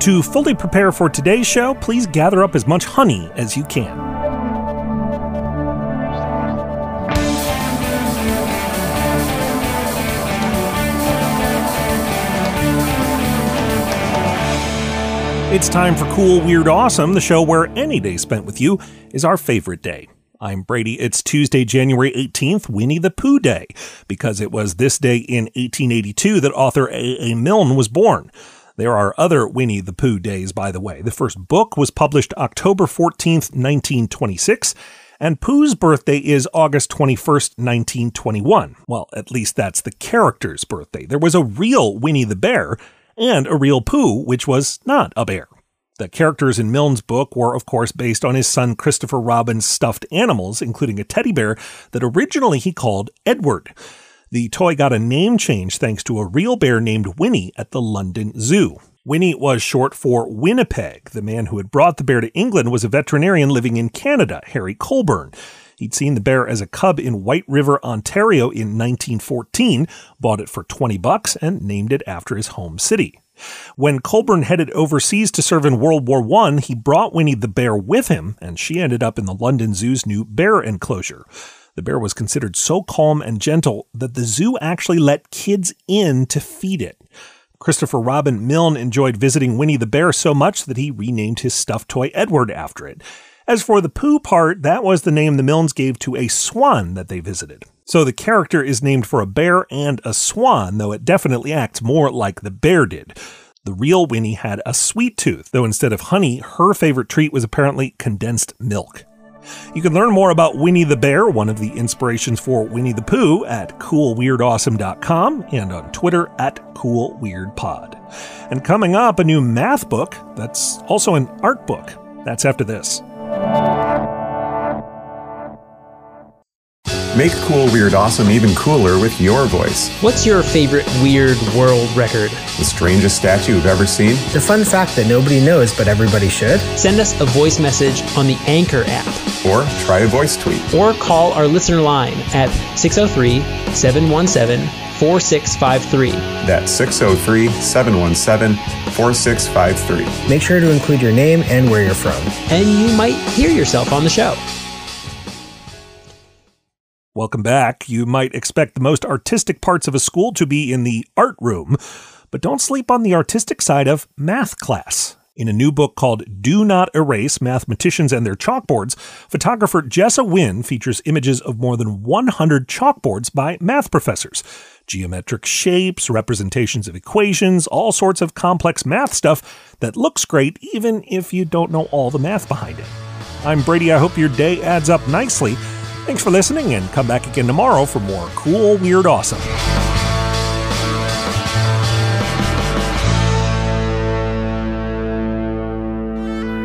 To fully prepare for today's show, please gather up as much honey as you can. It's time for Cool, Weird, Awesome, the show where any day spent with you is our favorite day. I'm Brady. It's Tuesday, January 18th, Winnie the Pooh Day, because it was this day in 1882 that author A. A. Milne was born. There are other Winnie the Pooh days, by the way. The first book was published October 14th, 1926, and Pooh's birthday is August 21st, 1921. Well, at least that's the character's birthday. There was a real Winnie the Bear and a real Pooh, which was not a bear. The characters in Milne's book were, of course, based on his son Christopher Robin's stuffed animals, including a teddy bear that originally he called Edward. The toy got a name change thanks to a real bear named Winnie at the London Zoo. Winnie was short for Winnipeg. The man who had brought the bear to England was a veterinarian living in Canada, Harry Colebourn. He'd seen the bear as a cub in White River, Ontario in 1914, bought it for 20 bucks, and named it after his home city. When Colebourn headed overseas to serve in World War I, he brought Winnie the bear with him, and she ended up in the London Zoo's new bear enclosure. The bear was considered so calm and gentle that the zoo actually let kids in to feed it. Christopher Robin Milne enjoyed visiting Winnie the Bear so much that he renamed his stuffed toy Edward after it. As for the Pooh part, that was the name the Milnes gave to a swan that they visited. So the character is named for a bear and a swan, though it definitely acts more like the bear did. The real Winnie had a sweet tooth, though instead of honey, her favorite treat was apparently condensed milk. You can learn more about Winnie the Bear, one of the inspirations for Winnie the Pooh, at coolweirdawesome.com and on Twitter at coolweirdpod. And coming up, a new math book that's also an art book. That's after this. Make Cool Weird Awesome even cooler with your voice. What's your favorite weird world record? The strangest statue you've ever seen? The fun fact that nobody knows but everybody should? Send us a voice message on the Anchor app. Or try a voice tweet. Or call our listener line at 603 717 4653. That's 603 717 4653. Make sure to include your name and where you're from. And you might hear yourself on the show. Welcome back. You might expect the most artistic parts of a school to be in the art room, but don't sleep on the artistic side of math class. In a new book called Do Not Erase Mathematicians and Their Chalkboards, photographer Jessa Wynne features images of more than 100 chalkboards by math professors. Geometric shapes, representations of equations, all sorts of complex math stuff that looks great even if you don't know all the math behind it. I'm Brady. I hope your day adds up nicely. Thanks for listening, and come back again tomorrow for more cool, weird, awesome.